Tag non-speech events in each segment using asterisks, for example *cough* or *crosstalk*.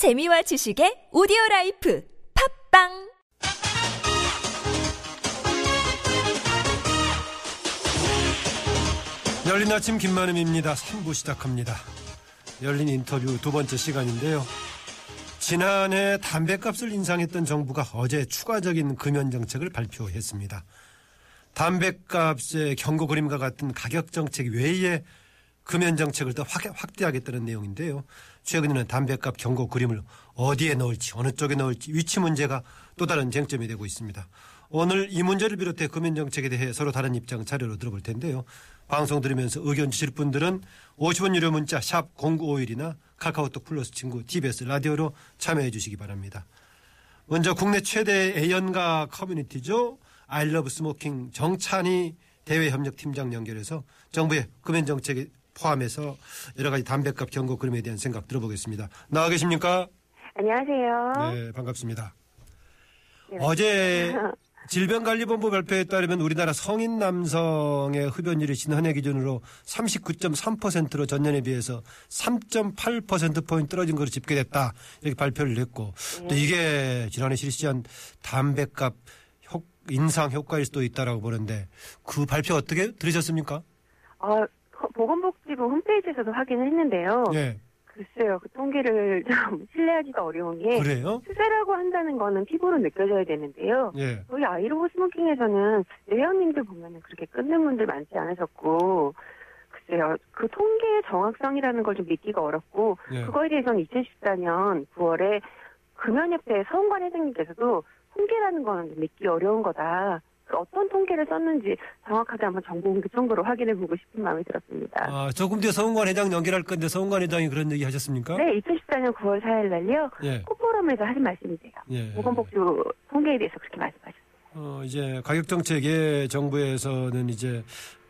재미와 지식의 오디오 라이프 팟빵 열린 아침 김만흠입니다. 3부 시작합니다. 열린 인터뷰 두 번째 시간인데요. 지난해 담뱃값을 인상했던 정부가 어제 추가적인 금연 정책을 발표했습니다. 담뱃갑의 경고 그림과 같은 비가격 정책 외에 금연 정책을 더 확- 확대하겠다는 내용인데요. 최근에는 담뱃갑 경고 그림을 어디에 넣을지 어느 쪽에 넣을지 위치 문제가 또 다른 쟁점이 되고 있습니다. 오늘 이 문제를 비롯해 금연 정책에 대해 서로 다른 입장 차례로 들어볼 텐데요. 방송 들으면서 의견 주실 분들은 50원 유료 문자 샵 0951이나 카카오톡 플러스 친구 TBS 라디오로 참여해 주시기 바랍니다. 먼저 국내 최대 애연가 커뮤니티죠. 아이러브 스모킹 정찬희 대외협력팀장 연결해서 정부의 금연 정책에 포함해서 여러 가지 담배값 경고 그림에 대한 생각 들어보겠습니다. 나와 계십니까? 안녕하세요. 네, 반갑습니다. 네. 어제 *laughs* 질병관리본부 발표에 따르면 우리나라 성인 남성의 흡연율이 지난해 기준으로 39.3%로 전년에 비해서 3.8%포인트 떨어진 것으로 집계됐다. 이렇게 발표를 했고 또 이게 지난해 실시한 담배값 효- 인상 효과일 수도 있다라고 보는데 그 발표 어떻게 들으셨습니까? 어, 보건복지부 홈페이지에서도 확인을 했는데요. 예. 글쎄요, 그 통계를 *laughs* 좀 신뢰하기가 어려운 게 그래요? 추세라고 한다는 거는 피부로 느껴져야 되는데요. 예. 저희 아이로브 스모킹에서는 회원님들 보면은 그렇게 끊는 분들 많지 않으셨고, 글쎄요, 그 통계의 정확성이라는 걸 좀 믿기가 어렵고, 예. 그거에 대해서는 2014년 9월에 금연협회 서은관 회장님께서도 통계라는 거는 믿기 어려운 거다. 그 어떤 통계를 썼는지 정확하게 한번 정보공개 청구로 확인해 보고 싶은 마음이 들었습니다. 아, 조금 뒤에 서은관 회장 연결할 건데 서은관 회장이 그런 얘기 하셨습니까? 네, 2014년 9월 4일 날요. 예. 코포럼에서 하신 말씀이세요. 예. 보건복지부 통계에 대해서 그렇게 말씀하셨어요. 어, 이제 가격 정책에 정부에서는 이제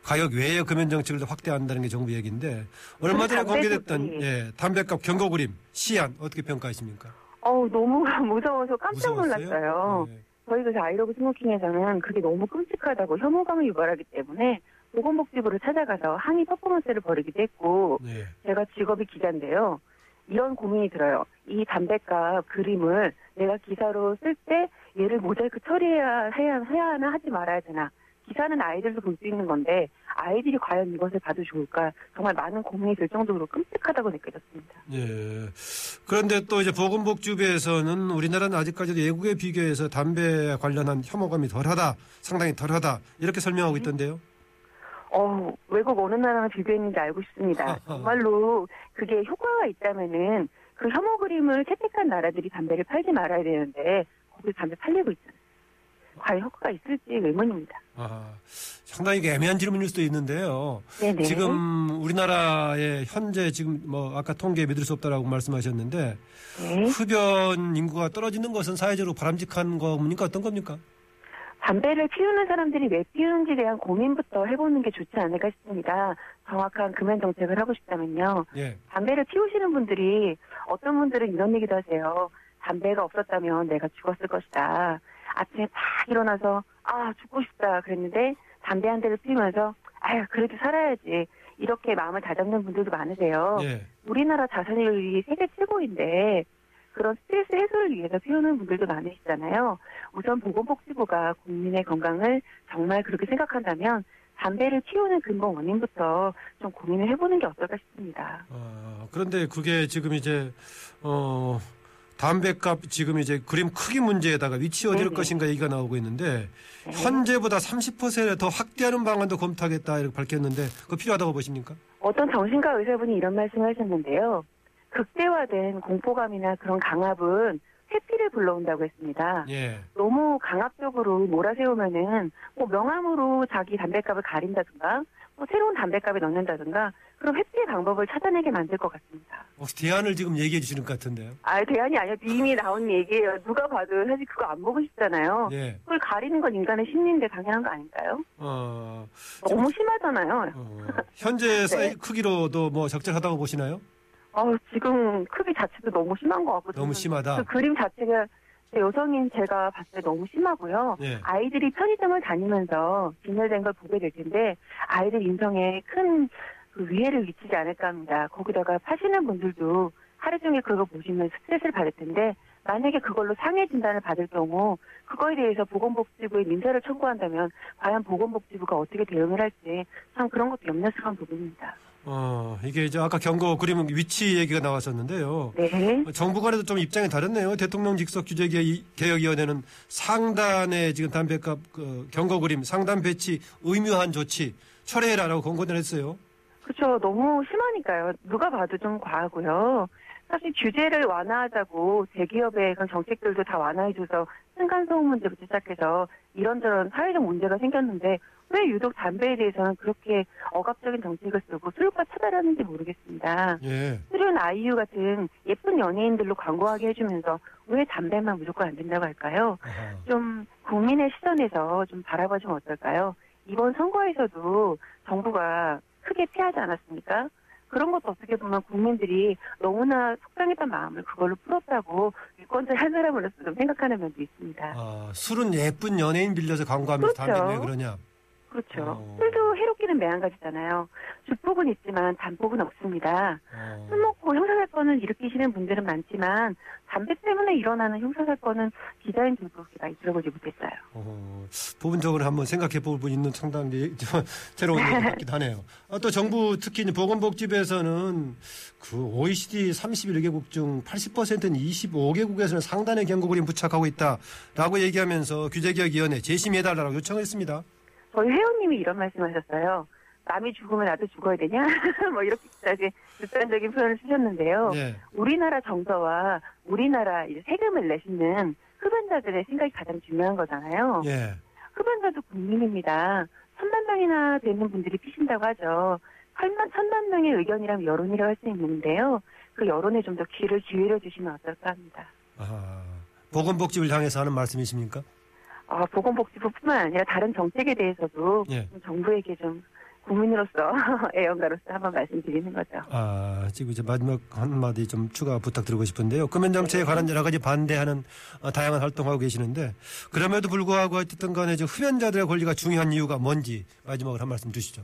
가격 외의 금연 정책을 더 확대한다는 게 정부 얘기인데 얼마 전에 공개됐던. 예, 담배값 경고 그림 시안 어떻게 평가하십니까? 어우, 너무 *laughs* 무서워서 깜짝? 놀랐어요. 예. 저희 그래서 아이로브 스모킹에서는 그게 너무 끔찍하다고 혐오감을 유발하기 때문에 보건복지부를 찾아가서 항의 퍼포먼스를 벌이기도 했고 예. 제가 직업이 기자인데요. 이런 고민이 들어요. 이 담배값 그림을 내가 기사로 쓸 때 얘를 모자이크 처리해야 해야, 해야 하나 하지 말아야 되나. 기사는 아이들도 볼 수 있는 건데 아이들이 과연 이것을 봐도 좋을까 정말 많은 고민이 들 정도로 끔찍하다고 느껴졌습니다. 예. 그런데 또 이제 보건복지부에서는 우리나라는 아직까지도 외국에 비교해서 담배 관련한 혐오감이 덜하다, 상당히 덜하다 이렇게 설명하고 있던데요. 어, 외국 어느 나라랑 비교했는지 알고 싶습니다. *laughs* 정말로 그게 효과가 있다면은 그 혐오 그림을 채택한 나라들이 담배를 팔지 말아야 되는데 거기 담배 팔리고 있잖아요. 과연 효과가 있을지 의문입니다. 아, 상당히 애매한 질문일 수도 있는데요. 네네. 지금 우리나라의 현재 지금 뭐 아까 통계 믿을 수 없다라고 말씀하셨는데 네. 흡연 인구가 떨어지는 것은 사회적으로 바람직한 겁니까 어떤 겁니까? 담배를 피우는 사람들이 왜 피우는지에 대한 고민부터 해보는 게 좋지 않을까 싶습니다. 정확한 금연 정책을 하고 싶다면요. 예. 담배를 피우시는 분들이 어떤 분들은 이런 얘기도 하세요. 담배가 없었다면 내가 죽었을 것이다. 아침에 딱 일어나서 아 죽고 싶다 그랬는데 담배 한 대를 피우면서 아유 그래도 살아야지 이렇게 마음을 다잡는 분들도 많으세요. 예. 우리나라 자살률이 세계 최고인데 그런 스트레스 해소를 위해서 피우는 분들도 많으시잖아요. 우선 보건복지부가 국민의 건강을 정말 그렇게 생각한다면 담배를 피우는 근본 원인부터 좀 고민을 해보는 게 어떨까 싶습니다. 어, 그런데 그게 지금 이제 어 담배값 지금 이제 그림 크기 문제에다가 위치 어디를 네네. 것인가 얘기가 나오고 있는데 네. 현재보다 30%더 확대하는 방안도 검토하겠다 이렇게 밝혔는데 그거 필요하다고 보십니까? 어떤 정신과 의사분이 이런 말씀을 하셨는데요. 극대화된 공포감이나 그런 강압은 회피를 불러온다고 했습니다. 예. 너무 강압적으로 몰아세우면은 뭐 명함으로 자기 담배값을 가린다든가 뭐 새로운 담배값에 넣는다든가 그런 회피의 방법을 찾아내게 만들 것 같습니다. 혹시 대안을 지금 얘기해 주시는 것 같은데요. 아 대안이 아니라 이미 나온 얘기예요. 누가 봐도 사실 그거 안 보고 싶잖아요. 예. 그걸 가리는 건 인간의 심리인데 당연한 거 아닐까요? 어, 너무 심하잖아요. 어, 현재 사이 *laughs* 크기로도 뭐 적절하다고 보시나요? 어, 지금 크기 자체도 너무 심한 것 같고 너무 심하다. 그 그림 자체가 여성인 제가 봤을 때 너무 심하고요. 예. 아이들이 편의점을 다니면서 진열된 걸 보게 될 텐데 아이들 인성에 큰 그 위해를 미치지 않을까 합니다. 거기다가 파시는 분들도 하루 종일 그거 보시면 스트레스를 받을 텐데 만약에 그걸로 상해 진단을 받을 경우 그거에 대해서 보건복지부에 민사를 청구한다면 과연 보건복지부가 어떻게 대응을 할지 참 그런 것도 염려스러운 부분입니다. 어, 이게 이제 아까 경고 그림 위치 얘기가 나왔었는데요. 네. 정부 간에도 좀 입장이 다르네요. 대통령 직속 규제 개- 개혁위원회는 상단에 지금 담배값 그 경고 그림 상단 배치 의무한 조치 철회해라라고 권고를 했어요. 그렇죠. 너무 심하니까요. 누가 봐도 좀 과하고요. 사실 규제를 완화하자고 대기업의 그런 정책들도 다 완화해줘서 층간소음 문제부터 시작해서 이런저런 사회적 문제가 생겼는데 왜 유독 담배에 대해서는 그렇게 억압적인 정책을 쓰고 술과 차별하는지 모르겠습니다. 예. 수륜 아이유 같은 예쁜 연예인들로 광고하게 해주면서 왜 담배만 무조건 안 된다고 할까요? 아하. 좀 국민의 시선에서 좀 바라봐주면 어떨까요? 이번 선거에서도 정부가 크게 피하지 않았습니까? 그런 것도 어떻게 보면 국민들이 너무나 속상했던 마음을 그걸로 풀었다고 유권자 한 사람으로서 좀 생각하는 면도 있습니다. 아, 술은 예쁜 연예인 빌려서 광고하면서 그렇죠. 담배 왜 그러냐? 그렇죠. 어. 술도 해롭기는 매한가지잖아요. 주폭은 있지만 단폭은 없습니다. 어. 술 먹고 형사사건을 일으키시는 분들은 많지만 담배 때문에 일어나는 형사사건은 기자인 많이 들어보지 못했어요. 어, 부분적으로 한번 생각해 볼 분 있는 상당히 저- *laughs* 새로운 얘기 같기도 하네요. 아, 또 정부 특히 보건복지부에서는 그 OECD 31개국 중 80%는 25개국에서는 상단의 경고그림 부착하고 있다라고 얘기하면서 규제개혁위원회 재심해달라고 요청했습니다. 저희 회원님이 이런 말씀하셨어요. 남이 죽으면 나도 죽어야 되냐? *laughs* 뭐 이렇게까지 극단적인 표현을 쓰셨는데요. 네. 우리나라 정서와 우리나라 세금을 내시는 흡연자들의 생각이 가장 중요한 거잖아요. 예. 흡연자도 국민입니다. 천만 명이나 되는 분들이 피신다고 하죠. 천만, 천만 명의 의견이라면 여론이라고 할 수 있는데요. 그 여론에 좀 더 귀를 기울여 주시면 어떨까 합니다. 아, 보건복지부를 향해서 하는 말씀이십니까? 아, 보건복지부뿐만 아니라 다른 정책에 대해서도 예. 좀 정부에게 좀 국민으로서 *laughs* 애연가로서 한번 말씀드리는 거죠. 아, 지금 이제 마지막 한 마디 좀 추가 부탁드리고 싶은데요. 금연 정책에 관한 여러 가지 반대하는 어, 다양한 활동하고 계시는데 그럼에도 불구하고 어쨌든 간에 이제 흡연자들의 권리가 중요한 이유가 뭔지 마지막으로 한 말씀 주시죠.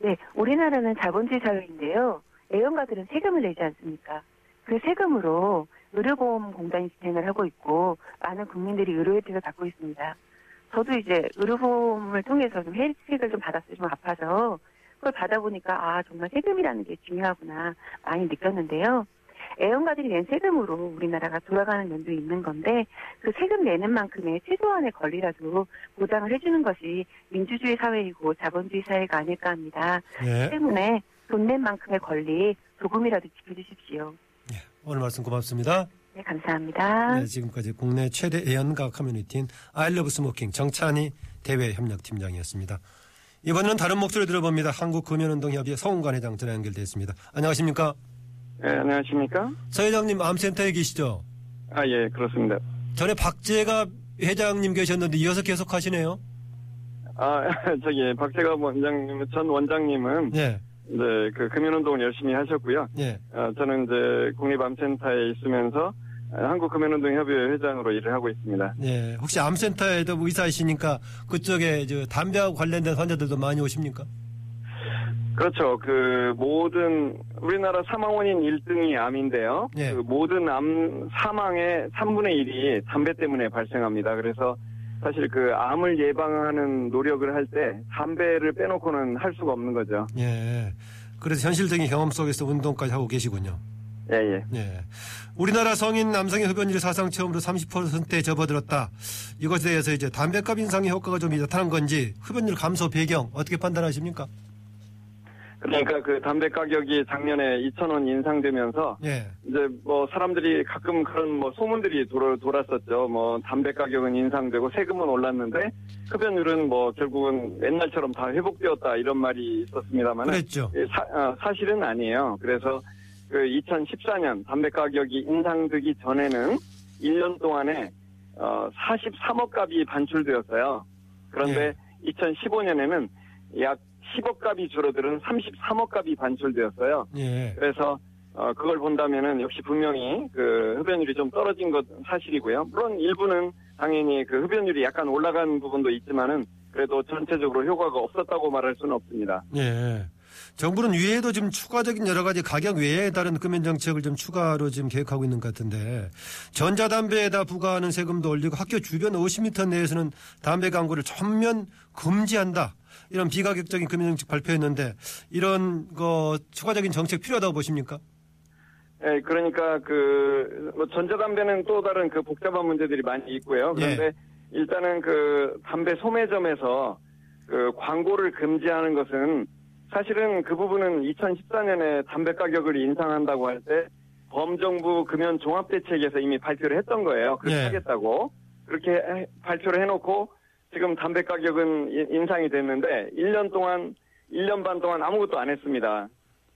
네, 우리나라는 자본주의 사회인데요. 애연가들은 세금을 내지 않습니까? 그 세금으로 의료보험 공단이 진행을 하고 있고 많은 국민들이 의료 혜택을 받고 있습니다. 저도 이제 의료보험을 통해서 좀 혜택을 좀 받았어요. 좀 아파서 그걸 받아보니까 아 정말 세금이라는 게 중요하구나 많이 느꼈는데요. 애연가들이 낸 세금으로 우리나라가 돌아가는 면도 있는 건데 그 세금 내는 만큼의 최소한의 권리라도 보장을 해주는 것이 민주주의 사회이고 자본주의 사회가 아닐까 합니다. 예. 때문에 돈 낸 만큼의 권리 조금이라도 지켜주십시오. 오늘 말씀 고맙습니다. 네, 감사합니다. 네, 지금까지 국내 최대 애연가 커뮤니티인 아이러브 스모킹 정찬희 대외협력팀장이었습니다. 이번에는 다른 목소리 들어봅니다. 한국금연운동협의회 서홍관 회장 전화 연결되어 있습니다. 안녕하십니까? 네, 안녕하십니까? 서 회장님 암센터에 계시죠? 아, 예, 그렇습니다. 전에 박재갑 회장님 계셨는데 이어서 계속 하시네요. 아, *laughs* 저기, 박재갑 원장님, 전 원장님은, 예, 이제, 그, 금연운동을 열심히 하셨고요. 예. 어, 저는 이제, 국립암센터에 있으면서, 어, 한국금연운동협의회 회장으로 일을 하고 있습니다. 예. 혹시 암센터에도 의사이시니까 그쪽에 저 담배하고 관련된 환자들도 많이 오십니까? 그렇죠. 그, 모든, 우리나라 사망 원인 1등이 암인데요. 예. 그 모든 암 사망의 3분의 1이 담배 때문에 발생합니다. 그래서, 사실 그, 암을 예방하는 노력을 할 때, 담배를 빼놓고는 할 수가 없는 거죠. 예. 그래서 현실적인 경험 속에서 운동까지 하고 계시군요. 예, 예. 예. 우리나라 성인 남성의 흡연율이 사상 처음으로 30%에 접어들었다. 이것에 대해서 이제 담배값 인상의 효과가 좀 나타난 건지 흡연율 감소 배경 어떻게 판단하십니까? 그러니까 그 담배 가격이 작년에 2,000원 인상되면서 예. 이제 뭐 사람들이 가끔 그런 뭐 소문들이 돌아, 돌았었죠. 뭐 담배 가격은 인상되고 세금은 올랐는데 흡연율은 뭐 결국은 옛날처럼 다 회복되었다 이런 말이 있었습니다만 그랬죠. 사실은 아니에요. 그래서 그 2014년 담배 가격이 인상되기 전에는 1년 동안에 어 43억 값이 반출되었어요. 그런데 2015년에는 약 10억 값이 줄어들은 33억 값이 반출되었어요. 예. 그래서 어, 그걸 본다면은 역시 분명히 그 흡연율이 좀 떨어진 것 사실이고요. 물론 일부는 당연히 그 흡연율이 약간 올라간 부분도 있지만은 그래도 전체적으로 효과가 없었다고 말할 수는 없습니다. 예. 정부는 위에도 지금 추가적인 여러 가지 가격 외에 다른 금연 정책을 좀 추가로 지금 계획하고 있는 것 같은데 전자담배에다 부과하는 세금도 올리고 학교 주변 50m 내에서는 담배 광고를 전면 금지한다. 이런 비가격적인 금연 정책 발표했는데 이런 거 추가적인 정책 필요하다고 보십니까? 예, 그러니까 그, 뭐 전자담배는 또 다른 그 복잡한 문제들이 많이 있고요. 그런데 일단은 그 담배 소매점에서 그 광고를 금지하는 것은 사실은 그 부분은 2014년에 담배 가격을 인상한다고 할 때 범정부 금연 종합대책에서 이미 발표를 했던 거예요. 그렇게 예. 하겠다고. 그렇게 해- 발표를 해놓고 지금 담배 가격은 인- 인상이 됐는데 1년 동안, 1년 반 동안 아무것도 안 했습니다.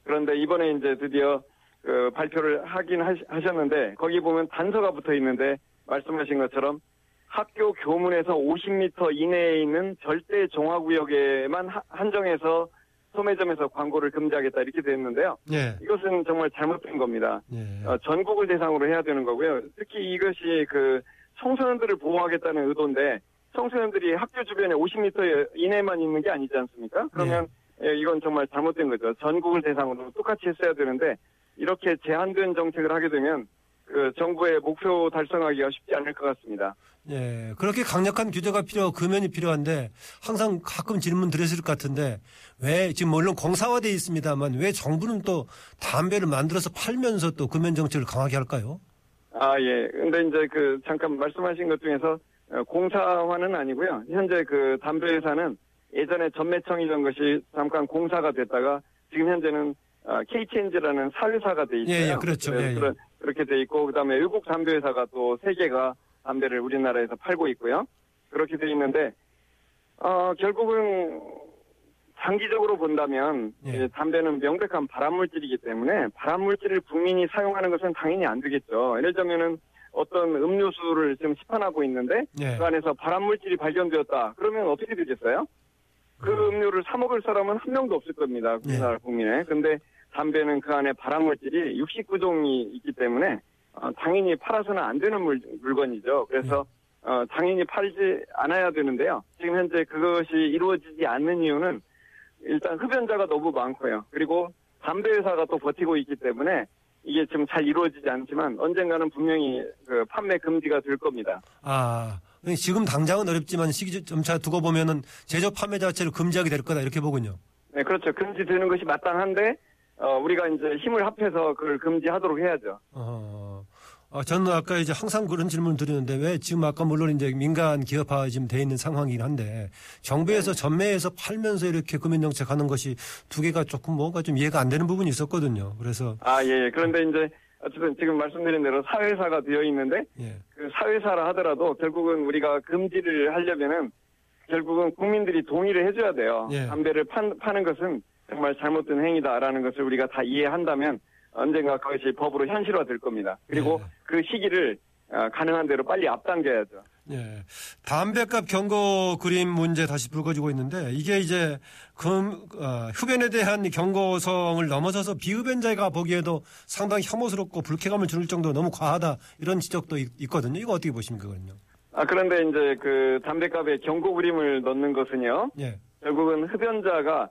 그런데 이번에 이제 드디어 그 발표를 하긴 하셨는데 거기 보면 단서가 붙어 있는데 말씀하신 것처럼 학교 교문에서 50m 이내에 있는 절대 종화구역에만 하- 한정해서 소매점에서 광고를 금지하겠다 이렇게 돼 있는데요. 예. 이것은 정말 잘못된 겁니다. 예. 어, 전국을 대상으로 해야 되는 거고요. 특히 이것이 그 청소년들을 보호하겠다는 의도인데 청소년들이 학교 주변에 50m 이내만 있는 게 아니지 않습니까? 그러면 예, 이건 정말 잘못된 거죠. 전국을 대상으로 똑같이 했어야 되는데 이렇게 제한된 정책을 하게 되면 그 정부의 목표 달성하기가 쉽지 않을 것 같습니다. 예, 그렇게 강력한 규제가 필요, 금연이 필요한데 항상 가끔 질문 드렸을 것 같은데 왜 지금 물론 공사화돼 있습니다만 왜 정부는 또 담배를 만들어서 팔면서 또 금연 정책을 강하게 할까요? 아, 예. 근데 이제 그 잠깐 말씀하신 것 중에서 어, 공사화는 아니고요. 현재 그 담배 회사는 예전에 전매청이던 것이 잠깐 공사가 됐다가 지금 현재는 어, K체인지라는 사회사가 돼 있어요. 예, 예, 그렇죠. 그래서 예, 예. 그렇게 돼 있고 그다음에 외국 담배 회사가 또 세 개가 담배를 우리나라에서 팔고 있고요. 그렇게 돼 있는데 어, 결국은 장기적으로 본다면 예. 담배는 명백한 발암물질이기 때문에 발암물질을 국민이 사용하는 것은 당연히 안 되겠죠. 예를 들면은 어떤 음료수를 지금 시판하고 있는데 예. 그 안에서 발암물질이 발견되었다. 그러면 어떻게 되겠어요? 그 음료를 사 먹을 사람은 한 명도 없을 겁니다. 우리나라 예. 국민에. 근데 담배는 그 안에 발암물질이 69종이 있기 때문에 어, 당연히 팔아서는 안 되는 물, 물건이죠. 그래서 예. 어, 당연히 팔지 않아야 되는데요. 지금 현재 그것이 이루어지지 않는 이유는 일단 흡연자가 너무 많고요. 그리고 담배 회사가 또 버티고 있기 때문에 이게 지금 잘 이루어지지 않지만 언젠가는 분명히 그 판매 금지가 될 겁니다. 아, 지금 당장은 어렵지만 시기 점차 두고 보면은 제조 판매 자체를 금지하게 될 거다 이렇게 보군요. 네, 그렇죠. 금지되는 것이 마땅한데 어, 우리가 이제 힘을 합해서 그걸 금지하도록 해야죠. 어, 아, 저는 아까 이제 항상 그런 질문을 드리는데 왜 지금 아까 물론 이제 민간 기업화 지금 돼 있는 상황이긴 한데 정부에서 전매해서 팔면서 이렇게 금연 정책 하는 것이 두 개가 조금 뭐가 좀 이해가 안 되는 부분이 있었거든요. 그래서 아, 예, 예. 그런데 이제 어쨌든 지금 말씀드린 대로 사회사가 되어 있는데 예. 그 사회사라 하더라도 결국은 우리가 금지를 하려면은 결국은 국민들이 동의를 해줘야 돼요. 예. 담배를 판, 파는 것은 정말 잘못된 행위다라는 것을 우리가 다 이해한다면 언젠가 그것이 법으로 현실화 될 겁니다. 그리고 예. 그 시기를 어, 가능한 대로 빨리 앞당겨야죠. 예. 담배값 경고 그림 문제 다시 불거지고 있는데 이게 이제 금, 어, 흡연에 대한 경고성을 넘어서서 비흡연자가 보기에도 상당히 혐오스럽고 불쾌감을 줄 정도로 너무 과하다 이런 지적도 있, 있거든요. 이거 어떻게 보십니까, 그럼요? 아, 그런데 이제 그 담배값에 경고 그림을 넣는 것은요. 예. 결국은 흡연자가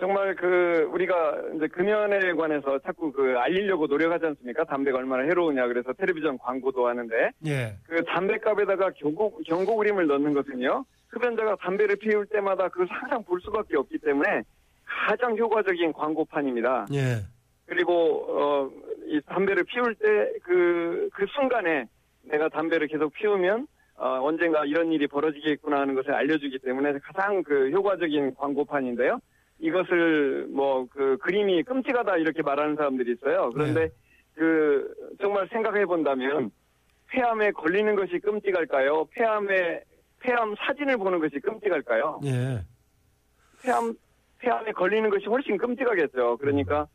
정말 그 우리가 이제 금연에 관해서 자꾸 그 알리려고 노력하지 않습니까? 담배가 얼마나 해로우냐 그래서 텔레비전 광고도 하는데 예. 그 담배값에다가 경고 경고 그림을 넣는 것은요. 흡연자가 담배를 피울 때마다 그걸 항상 볼 수밖에 없기 때문에 가장 효과적인 광고판입니다. 예. 그리고 어, 이 담배를 피울 때 그그 순간에 내가 담배를 계속 피우면 어, 언젠가 이런 일이 벌어지겠구나 하는 것을 알려주기 때문에 가장 그 효과적인 광고판인데요. 이것을 뭐 그 그림이 끔찍하다 이렇게 말하는 사람들이 있어요. 그런데 네. 그 정말 생각해 본다면 폐암에 걸리는 것이 끔찍할까요? 폐암에 폐암 사진을 보는 것이 끔찍할까요? 예. 폐암, 폐암에 걸리는 것이 훨씬 끔찍하겠죠. 그러니까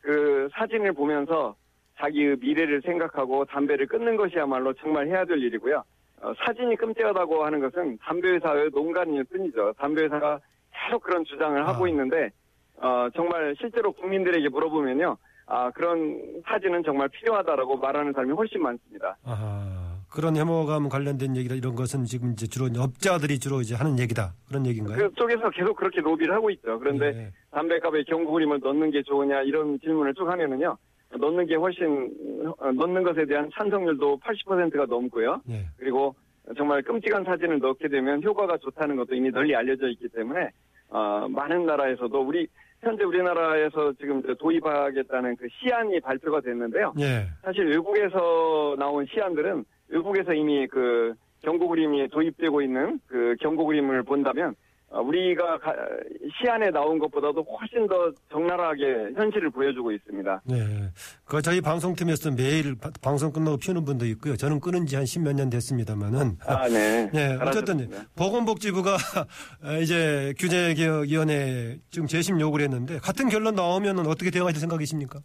그 사진을 보면서 자기의 미래를 생각하고 담배를 끊는 것이야말로 정말 해야 될 일이고요. 어, 사진이 끔찍하다고 하는 것은 담배 회사의 농간일 뿐이죠. 담배 회사가 계속 그런 주장을 하고 아. 있는데 어, 정말 실제로 국민들에게 물어보면요. 아, 그런 사진은 정말 필요하다라고 말하는 사람이 훨씬 많습니다. 아, 그런 혐오감 관련된 얘기라 이런 것은 지금 이제 주로 업자들이 주로 이제 하는 얘기다. 그런 얘기인가요? 그쪽에서 계속 그렇게 로비를 하고 있죠. 그런데 예. 담배값에 경고 그림을 넣는 게 좋으냐 이런 질문을 쭉 하면은요. 넣는 게 훨씬 어, 넣는 것에 대한 찬성률도 80%가 넘고요. 예. 그리고 정말 끔찍한 사진을 넣게 되면 효과가 좋다는 것도 이미 널리 알려져 있기 때문에 어, 많은 나라에서도 우리 현재 우리나라에서 지금 도입하겠다는 그 시안이 발표가 됐는데요. 예. 사실 외국에서 나온 시안들은 외국에서 이미 그 경고 그림이 도입되고 있는 그 경고 그림을 본다면 어, 우리가 가- 시안에 나온 것보다도 훨씬 더 적나라하게 현실을 보여주고 있습니다. 네. 그 저희 방송팀에서 매일 바- 방송 끝나고 피우는 분도 있고요. 저는 끊은 지 한 십몇 년 됐습니다만은. 아, 네. *laughs* 네, 어쨌든. 보건복지부가 *laughs* 이제 규제개혁위원회 지금 재심 요구를 했는데 같은 결론 나오면 어떻게 대응하실 생각이십니까?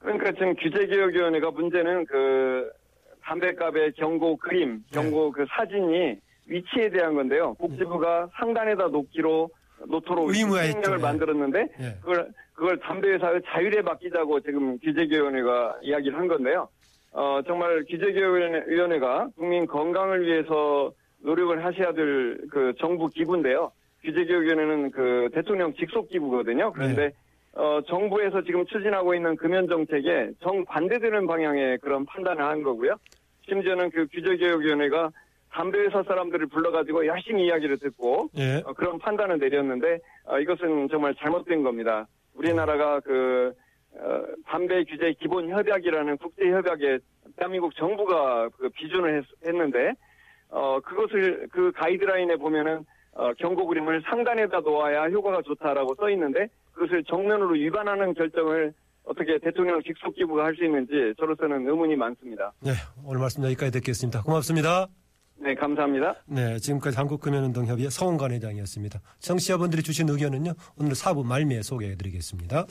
그러니까 지금 규제개혁위원회가 문제는 그 담배값의 경고 그림, 경고 그 사진이 위치에 대한 건데요. 복지부가 상단에다 놓기로 놓도록 의무화했죠. 명령을 예. 만들었는데 예. 그걸 그걸 담배회사의 자율에 맡기자고 지금 규제개혁위원회가 이야기를 한 건데요. 어 정말 규제개혁위원회가 국민 건강을 위해서 노력을 하셔야 될 그 정부 기구인데요. 규제개혁위원회는 그 대통령 직속 기구거든요. 그런데 네. 어, 정부에서 지금 추진하고 있는 금연 정책에 정반대되는 방향의 그런 판단을 한 거고요. 심지어는 그 규제개혁위원회가 담배회사 사람들을 불러가지고 열심히 이야기를 듣고 예. 어, 그런 판단을 내렸는데 어, 이것은 정말 잘못된 겁니다. 우리나라가 그 어, 담배 규제 기본 협약이라는 국제 협약에 대한민국 정부가 그 비준을 했, 는데 어, 그것을 그 가이드라인에 보면은 어, 경고 그림을 상단에다 놓아야 효과가 좋다라고 써 있는데 그것을 정면으로 위반하는 결정을 어떻게 대통령 직속 기부가 할 수 있는지 저로서는 의문이 많습니다. 네, 오늘 말씀 여기까지 듣겠습니다. 고맙습니다. 네, 감사합니다. 네, 지금까지 한국금연운동협의회 서원관 회장이었습니다. 청취자분들이 주신 의견은요, 오늘 사부 말미에 소개해드리겠습니다.